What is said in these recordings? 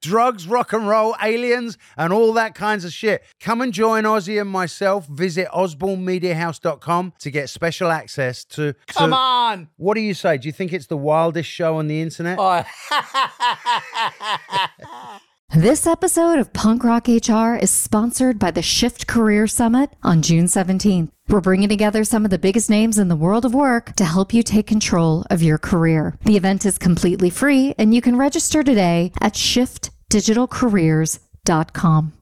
Drugs, rock and roll, aliens, and all that kinds of shit. Come and join Ozzy and myself. Visit osbournemediahouse.com to get special access to. to- Come on! What do you say? Do you think it's the wildest show on the internet? Oh, This episode of Punk Rock HR is sponsored by the Shift Career Summit on June 17th. We're bringing together some of the biggest names in the world of work to help you take control of your career. The event is completely free and you can register today at shiftdigitalcareers.com.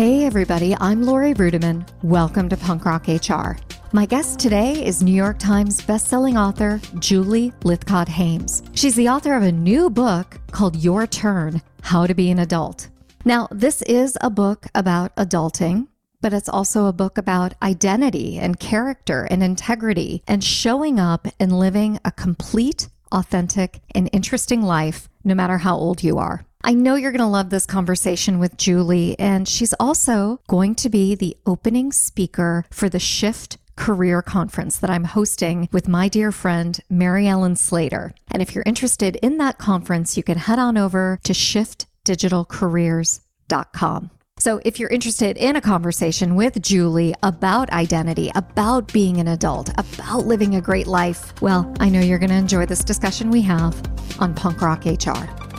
Hey, everybody, I'm Laurie Ruettimann. Welcome to Punk Rock HR. My guest today is New York Times bestselling author Julie Lythcott Haims. She's the author of a new book called Your Turn How to Be an Adult. Now, this is a book about adulting, but it's also a book about identity and character and integrity and showing up and living a complete, authentic, and interesting life no matter how old you are. I know you're going to love this conversation with Julie, and she's also going to be the opening speaker for the Shift Career Conference that I'm hosting with my dear friend Mary Ellen Slayter. And if you're interested in that conference, you can head on over to shiftdigitalcareers.com. So, if you're interested in a conversation with Julie about identity, about being an adult, about living a great life, well, I know you're going to enjoy this discussion we have on Punk Rock HR.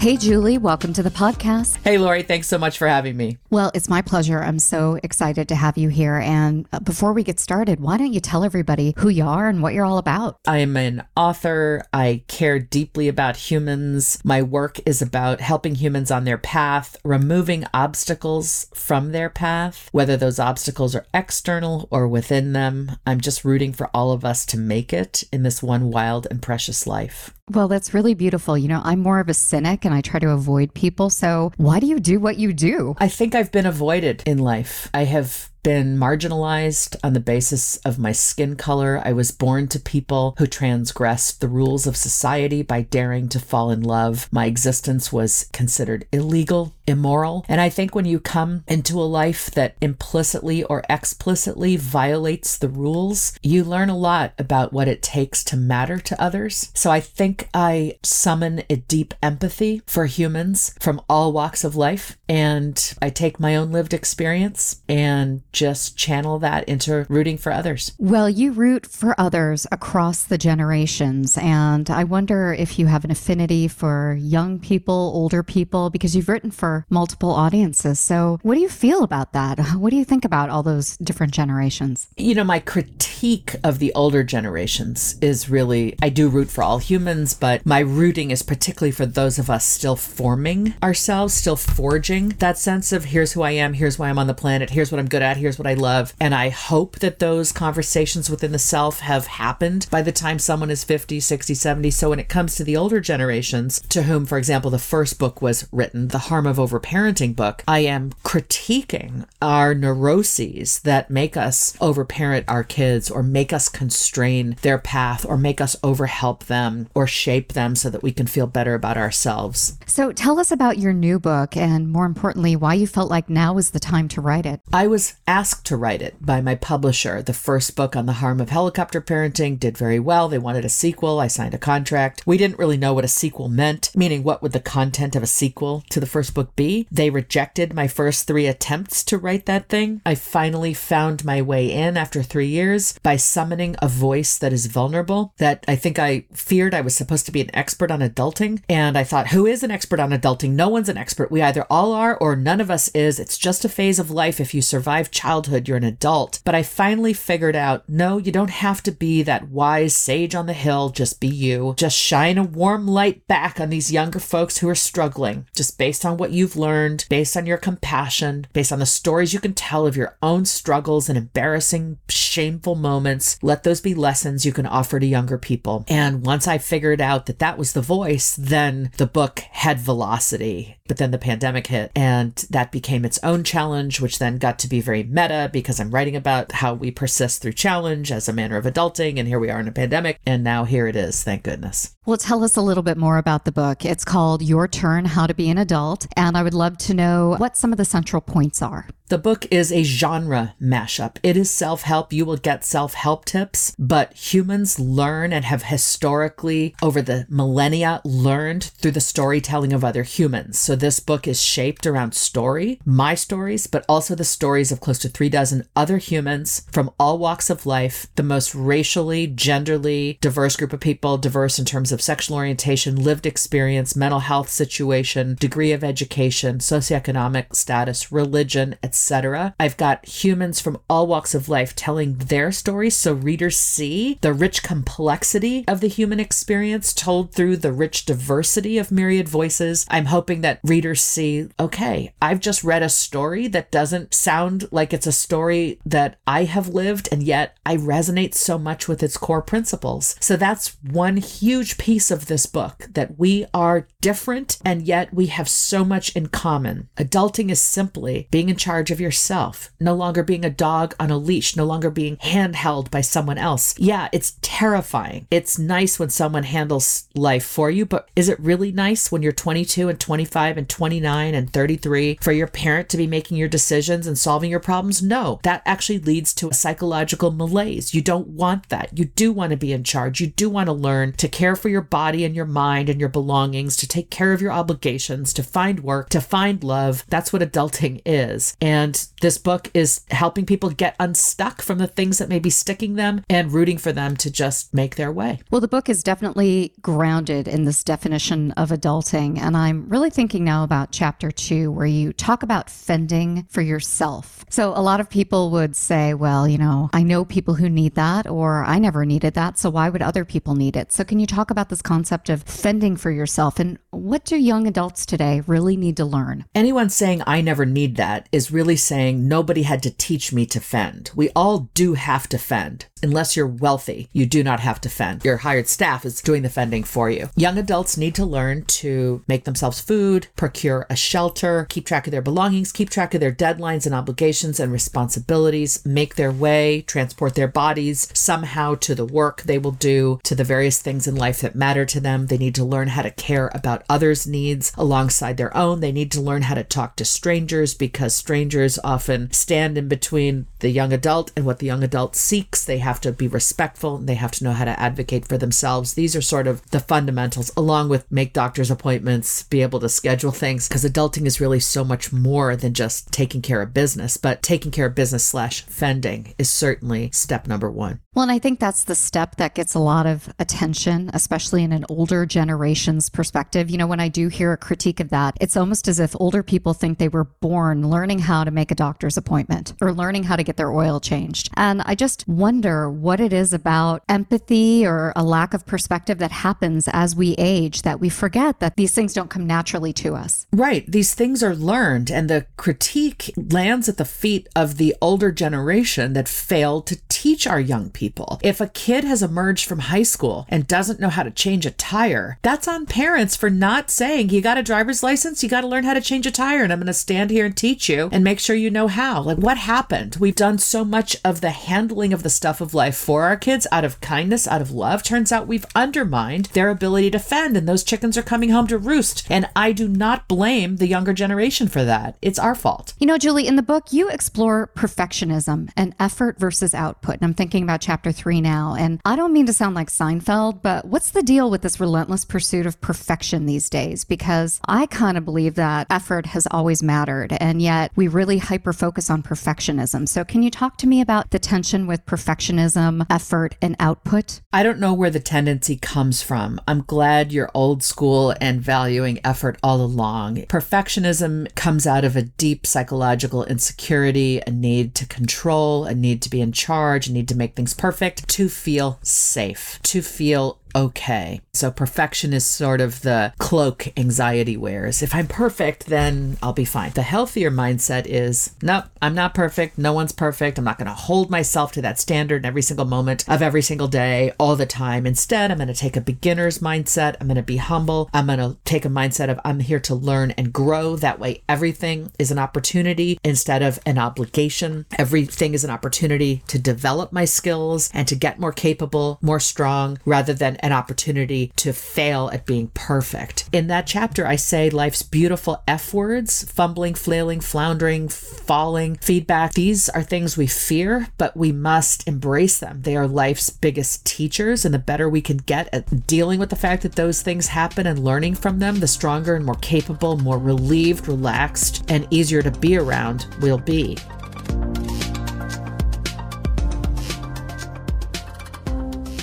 Hey, Julie, welcome to the podcast. Hey, Lori, thanks so much for having me. Well, it's my pleasure. I'm so excited to have you here. And uh, before we get started, why don't you tell everybody who you are and what you're all about? I am an author. I care deeply about humans. My work is about helping humans on their path, removing obstacles from their path, whether those obstacles are external or within them. I'm just rooting for all of us to make it in this one wild and precious life. Well, that's really beautiful. You know, I'm more of a cynic and I try to avoid people. So, why do you do what you do? I think I've been avoided in life. I have been marginalized on the basis of my skin color. I was born to people who transgressed the rules of society by daring to fall in love. My existence was considered illegal, immoral. And I think when you come into a life that implicitly or explicitly violates the rules, you learn a lot about what it takes to matter to others. So I think I summon a deep empathy for humans from all walks of life. And I take my own lived experience and just channel that into rooting for others. Well, you root for others across the generations. And I wonder if you have an affinity for young people, older people, because you've written for multiple audiences. So, what do you feel about that? What do you think about all those different generations? You know, my critique of the older generations is really I do root for all humans, but my rooting is particularly for those of us still forming ourselves, still forging that sense of here's who I am, here's why I'm on the planet, here's what I'm good at, here's what I love. And I hope that those conversations within the self have happened by the time someone is 50, 60, 70. So when it comes to the older generations, to whom, for example, the first book was written, the Harm of Overparenting book, I am critiquing our neuroses that make us overparent our kids or make us constrain their path or make us overhelp them or shape them so that we can feel better about ourselves. So, tell us about your new book and more importantly, why you felt like now is the time to write it. I was asked to write it by my publisher. The first book on the harm of helicopter parenting did very well. They wanted a sequel. I signed a contract. We didn't really know what a sequel meant, meaning what would the content of a sequel to the first book be. They rejected my first three attempts to write that thing. I finally found my way in after three years by summoning a voice that is vulnerable, that I think I feared I was supposed to be an expert on adulting. And I thought, who is an expert on adulting? No one's an expert. We either all are or none of us is. It's just a phase of life. If you survive childhood, you're an adult. But I finally figured out no, you don't have to be that wise sage on the hill. Just be you. Just shine a warm light back on these younger folks who are struggling, just based on what you've learned, based on your compassion, based on the stories you can tell of your own struggles and embarrassing, shameful moments. Let those be lessons you can offer to younger people. And once I figured out that that was the voice, then the book had velocity. But then the pandemic hit and that became its own challenge, which then got to be very meta because I'm writing about how we persist through challenge as a manner of adulting. And here we are in a pandemic. And now here it is. Thank goodness. Well, tell us a little bit more about the book. It's called Your Turn How to Be an Adult. And I would love to know what some of the central points are. The book is a genre mashup. It is self help. You will get self help tips, but humans learn and have historically, over the millennia, learned through the storytelling of other humans. So this book is shaped around story, my stories, but also the stories of close to three dozen other humans from all walks of life, the most racially, genderly diverse group of people, diverse in terms of sexual orientation, lived experience, mental health situation, degree of education, socioeconomic status, religion, etc etc. I've got humans from all walks of life telling their stories so readers see the rich complexity of the human experience told through the rich diversity of myriad voices. I'm hoping that readers see, okay, I've just read a story that doesn't sound like it's a story that I have lived, and yet I resonate so much with its core principles. So that's one huge piece of this book that we are different and yet we have so much in common. Adulting is simply being in charge charge of yourself, no longer being a dog on a leash, no longer being handheld by someone else. Yeah, it's terrifying. It's nice when someone handles life for you, but is it really nice when you're 22 and 25 and 29 and 33 for your parent to be making your decisions and solving your problems? No, that actually leads to a psychological malaise. You don't want that. You do want to be in charge. You do want to learn to care for your body and your mind and your belongings, to take care of your obligations, to find work, to find love. That's what adulting is. And and this book is helping people get unstuck from the things that may be sticking them and rooting for them to just make their way. Well, the book is definitely grounded in this definition of adulting. And I'm really thinking now about chapter two, where you talk about fending for yourself. So a lot of people would say, well, you know, I know people who need that, or I never needed that. So why would other people need it? So can you talk about this concept of fending for yourself and what do young adults today really need to learn? Anyone saying I never need that is really saying nobody had to teach me to fend. We all do have to fend. Unless you're wealthy, you do not have to fend. Your hired staff is doing the fending for you. Young adults need to learn to make themselves food, procure a shelter, keep track of their belongings, keep track of their deadlines and obligations and responsibilities, make their way, transport their bodies somehow to the work they will do, to the various things in life that matter to them. They need to learn how to care about others' needs alongside their own. They need to learn how to talk to strangers because strangers often stand in between the young adult and what the young adult seeks. They have have to be respectful. They have to know how to advocate for themselves. These are sort of the fundamentals, along with make doctor's appointments, be able to schedule things, because adulting is really so much more than just taking care of business. But taking care of business slash fending is certainly step number one. Well, and I think that's the step that gets a lot of attention, especially in an older generation's perspective. You know, when I do hear a critique of that, it's almost as if older people think they were born learning how to make a doctor's appointment or learning how to get their oil changed. And I just wonder what it is about empathy or a lack of perspective that happens as we age that we forget that these things don't come naturally to us. Right. These things are learned, and the critique lands at the feet of the older generation that failed to teach our young people. If a kid has emerged from high school and doesn't know how to change a tire, that's on parents for not saying, you got a driver's license, you got to learn how to change a tire, and I'm going to stand here and teach you and make sure you know how. Like, what happened? We've done so much of the handling of the stuff of life for our kids out of kindness, out of love. Turns out we've undermined their ability to fend, and those chickens are coming home to roost. And I do not blame the younger generation for that. It's our fault. You know, Julie, in the book, you explore perfectionism and effort versus output. And I'm thinking about chapter three now. And I don't mean to sound like Seinfeld, but what's the deal with this relentless pursuit of perfection these days? Because I kind of believe that effort has always mattered. And yet we really hyper focus on perfectionism. So can you talk to me about the tension with perfectionism perfectionism, effort, and output? I don't know where the tendency comes from. I'm glad you're old school and valuing effort all along. Perfectionism comes out of a deep psychological insecurity, a need to control, a need to be in charge, a need to make things perfect, to feel safe, to feel okay. So perfection is sort of the cloak anxiety wears. If I'm perfect, then I'll be fine. The healthier mindset is, nope, I'm not perfect. No one's perfect. I'm not going to hold myself to that standard in every single moment of every single day, all the time. Instead, I'm going to take a beginner's mindset. I'm going to be humble. I'm going to take a mindset of I'm here to learn and grow. That way, everything is an opportunity instead of an obligation. Everything is an opportunity to develop my skills and to get more capable, more strong, rather than an opportunity to fail at being perfect. In that chapter, I say life's beautiful F words fumbling, flailing, floundering, falling, feedback. These are things we fear, but we must embrace them. They are life's biggest teachers, and the better we can get at dealing with the fact that those things happen and learning from them, the stronger and more capable, more relieved, relaxed, and easier to be around we'll be.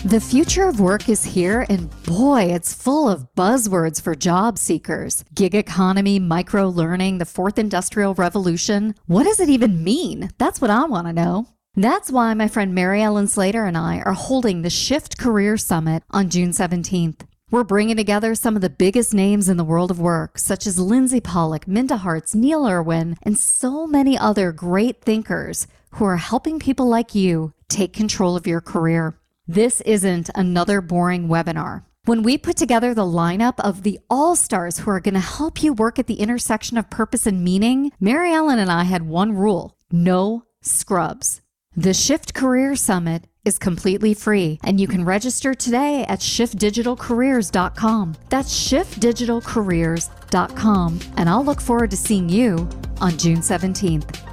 The future of work is here, and boy, it's full of buzzwords for job seekers. Gig economy, micro learning, the fourth industrial revolution. What does it even mean? That's what I want to know. That's why my friend Mary Ellen Slayter and I are holding the Shift Career Summit on June 17th. We're bringing together some of the biggest names in the world of work, such as Lindsey Pollak, Minda Harts, Neil Irwin, and so many other great thinkers who are helping people like you take control of your career. This isn't another boring webinar. When we put together the lineup of the all stars who are going to help you work at the intersection of purpose and meaning, Mary Ellen and I had one rule no scrubs. The Shift Career Summit is completely free, and you can register today at shiftdigitalcareers.com. That's shiftdigitalcareers.com, and I'll look forward to seeing you on June 17th.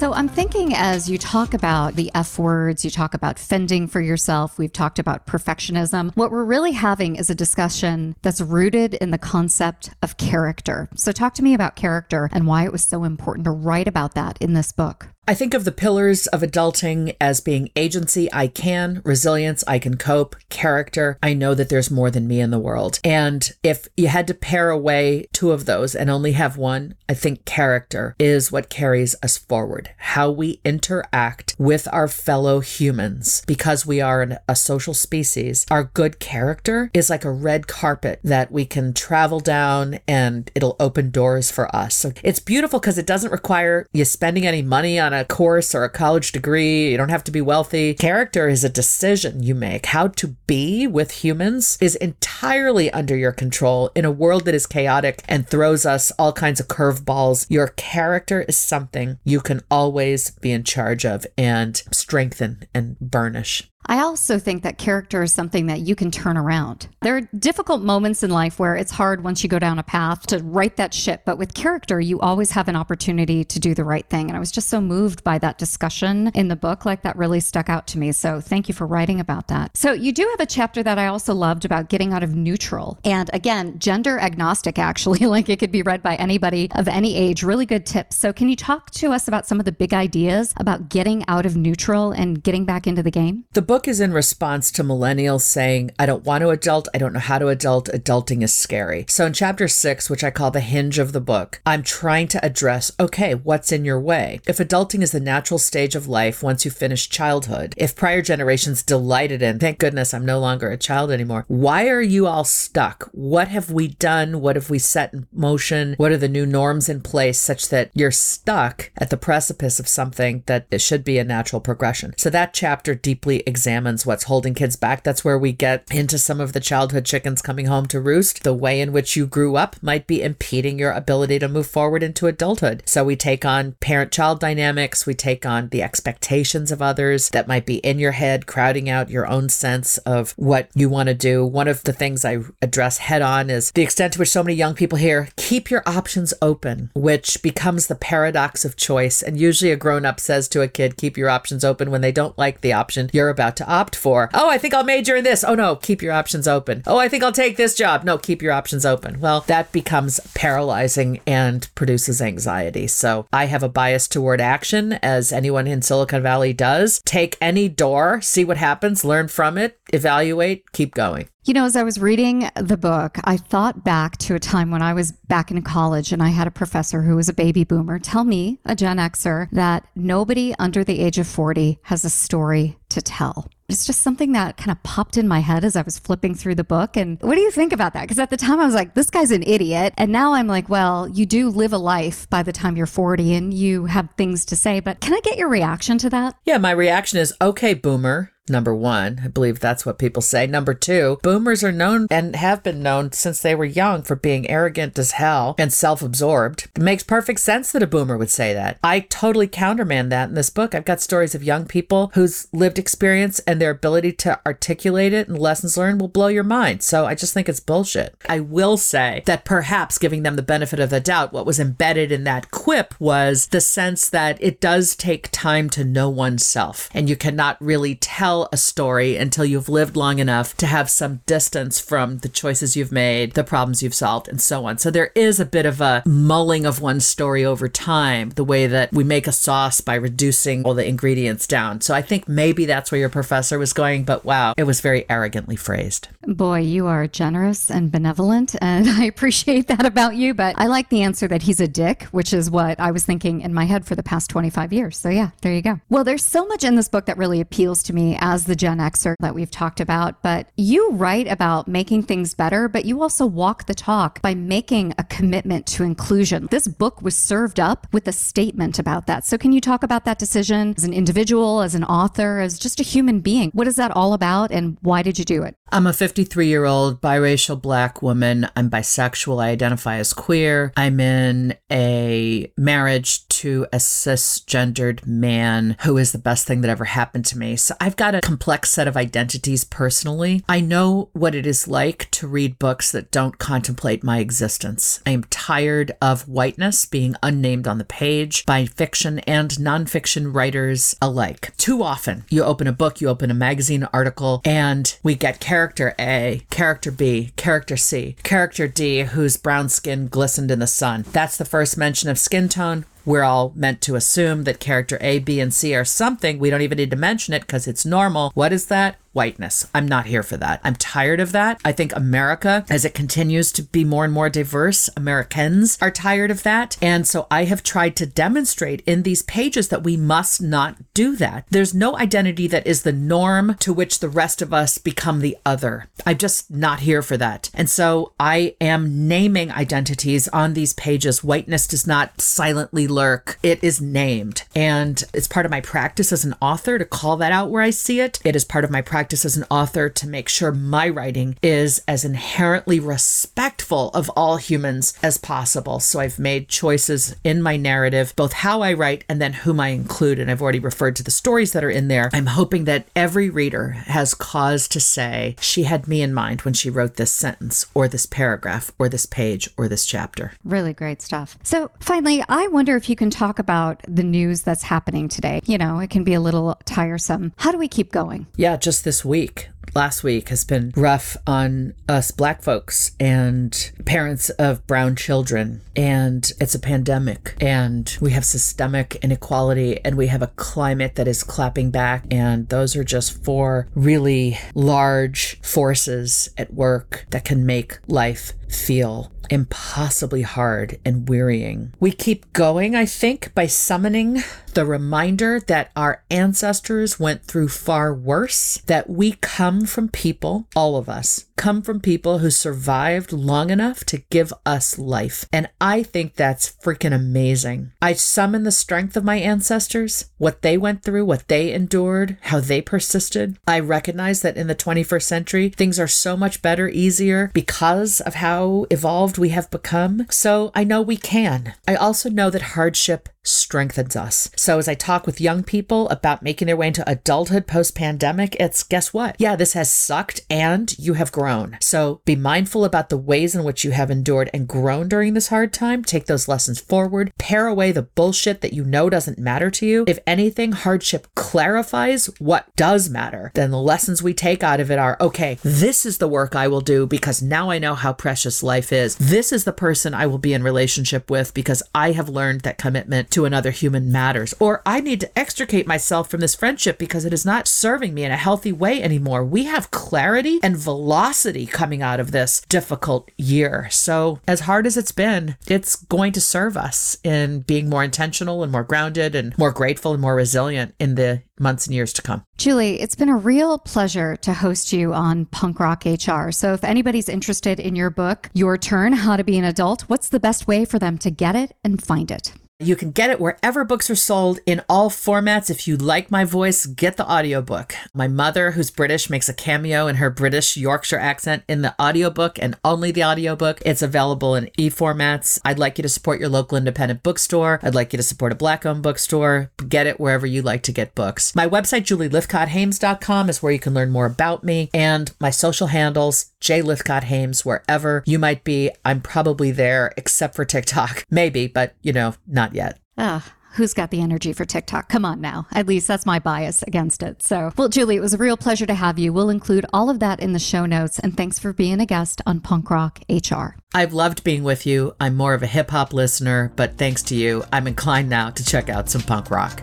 So I'm thinking as you talk about the F words, you talk about fending for yourself, we've talked about perfectionism. What we're really having is a discussion that's rooted in the concept of character. So talk to me about character and why it was so important to write about that in this book. I think of the pillars of adulting as being agency, I can, resilience, I can cope, character, I know that there's more than me in the world. And if you had to pare away two of those and only have one, I think character is what carries us forward. How we interact with our fellow humans because we are an, a social species. Our good character is like a red carpet that we can travel down and it'll open doors for us. So it's beautiful because it doesn't require you spending any money on a course or a college degree. You don't have to be wealthy. Character is a decision you make. How to be with humans is entirely under your control in a world that is chaotic and throws us all kinds of curveballs. Your character is something you can always be in charge of and strengthen and burnish. I also think that character is something that you can turn around. There are difficult moments in life where it's hard once you go down a path to right that ship, but with character, you always have an opportunity to do the right thing. And I was just so moved by that discussion in the book, like that really stuck out to me. So thank you for writing about that. So you do have a chapter that I also loved about getting out of neutral. And again, gender agnostic, actually, like it could be read by anybody of any age. Really good tips. So can you talk to us about some of the big ideas about getting out of neutral and getting back into the game? The book is in response to millennials saying, I don't want to adult. I don't know how to adult. Adulting is scary. So in chapter six, which I call the hinge of the book, I'm trying to address, okay, what's in your way? If adulting is the natural stage of life once you finish childhood, if prior generations delighted in, thank goodness I'm no longer a child anymore, why are you all stuck? What have we done? What have we set in motion? What are the new norms in place such that you're stuck at the precipice of something that it should be a natural progression? So that chapter deeply examines what's holding kids back. That's where we get into some of the childhood chickens coming home to roost. The way in which you grew up might be impeding your ability to move forward into adulthood. So we take on parent child dynamics, we take on the expectations of others that might be in your head, crowding out your own sense of what you want to do. One of the things I address head on is the extent to which so many young people here keep your options open, which becomes the paradox of choice. And usually a grown up says to a kid, keep your options open when they don't like the option you're about to opt for. Oh, I think I'll major in this. Oh no, keep your options open. Oh, I think I'll take this job. No, keep your options open. Well, that becomes paralyzing and produces anxiety. So I have a bias toward action, as anyone in Silicon Valley does. Take any door, see what happens, learn from it, evaluate, keep going. You know, as I was reading the book, I thought back to a time when I was back in college and I had a professor who was a baby boomer tell me, a Gen Xer, that nobody under the age of 40 has a story to tell. It's just something that kind of popped in my head as I was flipping through the book. And what do you think about that? Because at the time I was like, this guy's an idiot. And now I'm like, well, you do live a life by the time you're 40 and you have things to say. But can I get your reaction to that? Yeah, my reaction is okay, boomer. Number one, I believe that's what people say. Number two, boomers are known and have been known since they were young for being arrogant as hell and self absorbed. It makes perfect sense that a boomer would say that. I totally countermand that in this book. I've got stories of young people whose lived experience and their ability to articulate it and lessons learned will blow your mind. So I just think it's bullshit. I will say that perhaps giving them the benefit of the doubt, what was embedded in that quip was the sense that it does take time to know oneself and you cannot really tell a story until you've lived long enough to have some distance from the choices you've made, the problems you've solved, and so on. So there is a bit of a mulling of one's story over time, the way that we make a sauce by reducing all the ingredients down. So I think maybe that's where your professor was going, but wow, it was very arrogantly phrased. Boy, you are generous and benevolent, and I appreciate that about you. But I like the answer that he's a dick, which is what I was thinking in my head for the past 25 years. So, yeah, there you go. Well, there's so much in this book that really appeals to me as the Gen Xer that we've talked about. But you write about making things better, but you also walk the talk by making a commitment to inclusion. This book was served up with a statement about that. So, can you talk about that decision as an individual, as an author, as just a human being? What is that all about, and why did you do it? I'm a 53 year old biracial black woman. I'm bisexual. I identify as queer. I'm in a marriage to a cisgendered man who is the best thing that ever happened to me. So I've got a complex set of identities personally. I know what it is like to read books that don't contemplate my existence. I am tired of whiteness being unnamed on the page by fiction and nonfiction writers alike. Too often, you open a book, you open a magazine article, and we get character A, character B, character C, character D, whose brown skin glistened in the sun. That's the first mention of skin tone we're all meant to assume that character A, B, and C are something. We don't even need to mention it because it's normal. What is that? Whiteness. I'm not here for that. I'm tired of that. I think America, as it continues to be more and more diverse, Americans are tired of that. And so I have tried to demonstrate in these pages that we must not do that. There's no identity that is the norm to which the rest of us become the other. I'm just not here for that. And so I am naming identities on these pages. Whiteness does not silently lurk, it is named. And it's part of my practice as an author to call that out where I see it. It is part of my practice as an author to make sure my writing is as inherently respectful of all humans as possible. So I've made choices in my narrative, both how I write and then whom I include. And I've already referred to the stories that are in there. I'm hoping that every reader has cause to say, she had me in mind when she wrote this sentence or this paragraph or this page or this chapter. Really great stuff. So, finally, I wonder if you can talk about the news that's happening today. You know, it can be a little tiresome. How do we keep going? Yeah, just this week last week has been rough on us black folks and parents of brown children. And it's a pandemic, and we have systemic inequality, and we have a climate that is clapping back. And those are just four really large forces at work that can make life feel impossibly hard and wearying. We keep going, I think, by summoning the reminder that our ancestors went through far worse, that we come from people, all of us, come from people who survived long enough to give us life. And I think that's freaking amazing. I summon the strength of my ancestors, what they went through, what they endured, how they persisted. I recognize that in the 21st century, things are so much better, easier because of how evolved we have become. So I know we can. I also know that hardship strengthens us. So as I talk with young people about making their way into adulthood post pandemic, it's guess what? Yeah, this has sucked and you have grown. So be mindful about the ways in which you have endured and grown during this hard time. Take those lessons forward, pare away the bullshit that you know doesn't matter to you. If anything, hardship clarifies what does matter. Then the lessons we take out of it are okay, this is the work I will do because now I know how precious life is. This is the person I will be in relationship with because I have learned that commitment to another human matters. Or I need to extricate myself from this friendship because it is not serving me in a healthy way anymore. We have clarity and velocity coming out of this difficult year. So, as hard as it's been, it's going to serve us in being more intentional and more grounded and more grateful and more resilient in the months and years to come. Julie, it's been a real pleasure to host you on Punk Rock HR. So, if anybody's interested in your book, Your Turn How to Be an Adult, what's the best way for them to get it and find it? You can get it wherever books are sold in all formats. If you like my voice, get the audiobook. My mother, who's British, makes a cameo in her British Yorkshire accent in the audiobook and only the audiobook. It's available in e formats. I'd like you to support your local independent bookstore. I'd like you to support a black owned bookstore. Get it wherever you like to get books. My website, julielythcott-haims.com, is where you can learn more about me and my social handles, J Lythcott Haims, wherever you might be. I'm probably there except for TikTok. Maybe, but you know, not yet. Ugh. Who's got the energy for TikTok? Come on now. At least that's my bias against it. So, well, Julie, it was a real pleasure to have you. We'll include all of that in the show notes. And thanks for being a guest on Punk Rock HR. I've loved being with you. I'm more of a hip hop listener, but thanks to you, I'm inclined now to check out some punk rock.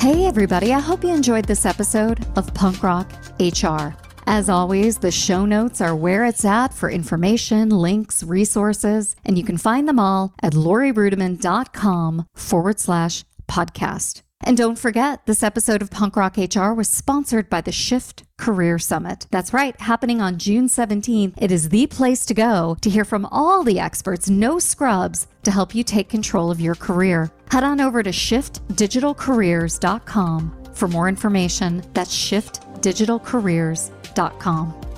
Hey, everybody. I hope you enjoyed this episode of Punk Rock HR. As always, the show notes are where it's at for information, links, resources, and you can find them all at laurieruettimann.com forward slash podcast. And don't forget, this episode of Punk Rock HR was sponsored by the Shift Career Summit. That's right, happening on June 17th. It is the place to go to hear from all the experts, no scrubs, to help you take control of your career. Head on over to shiftdigitalcareers.com for more information. That's shiftdigitalcareers.com.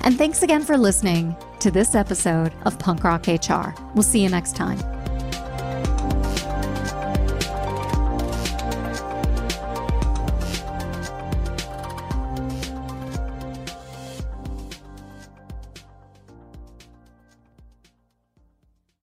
And thanks again for listening to this episode of Punk Rock HR. We'll see you next time.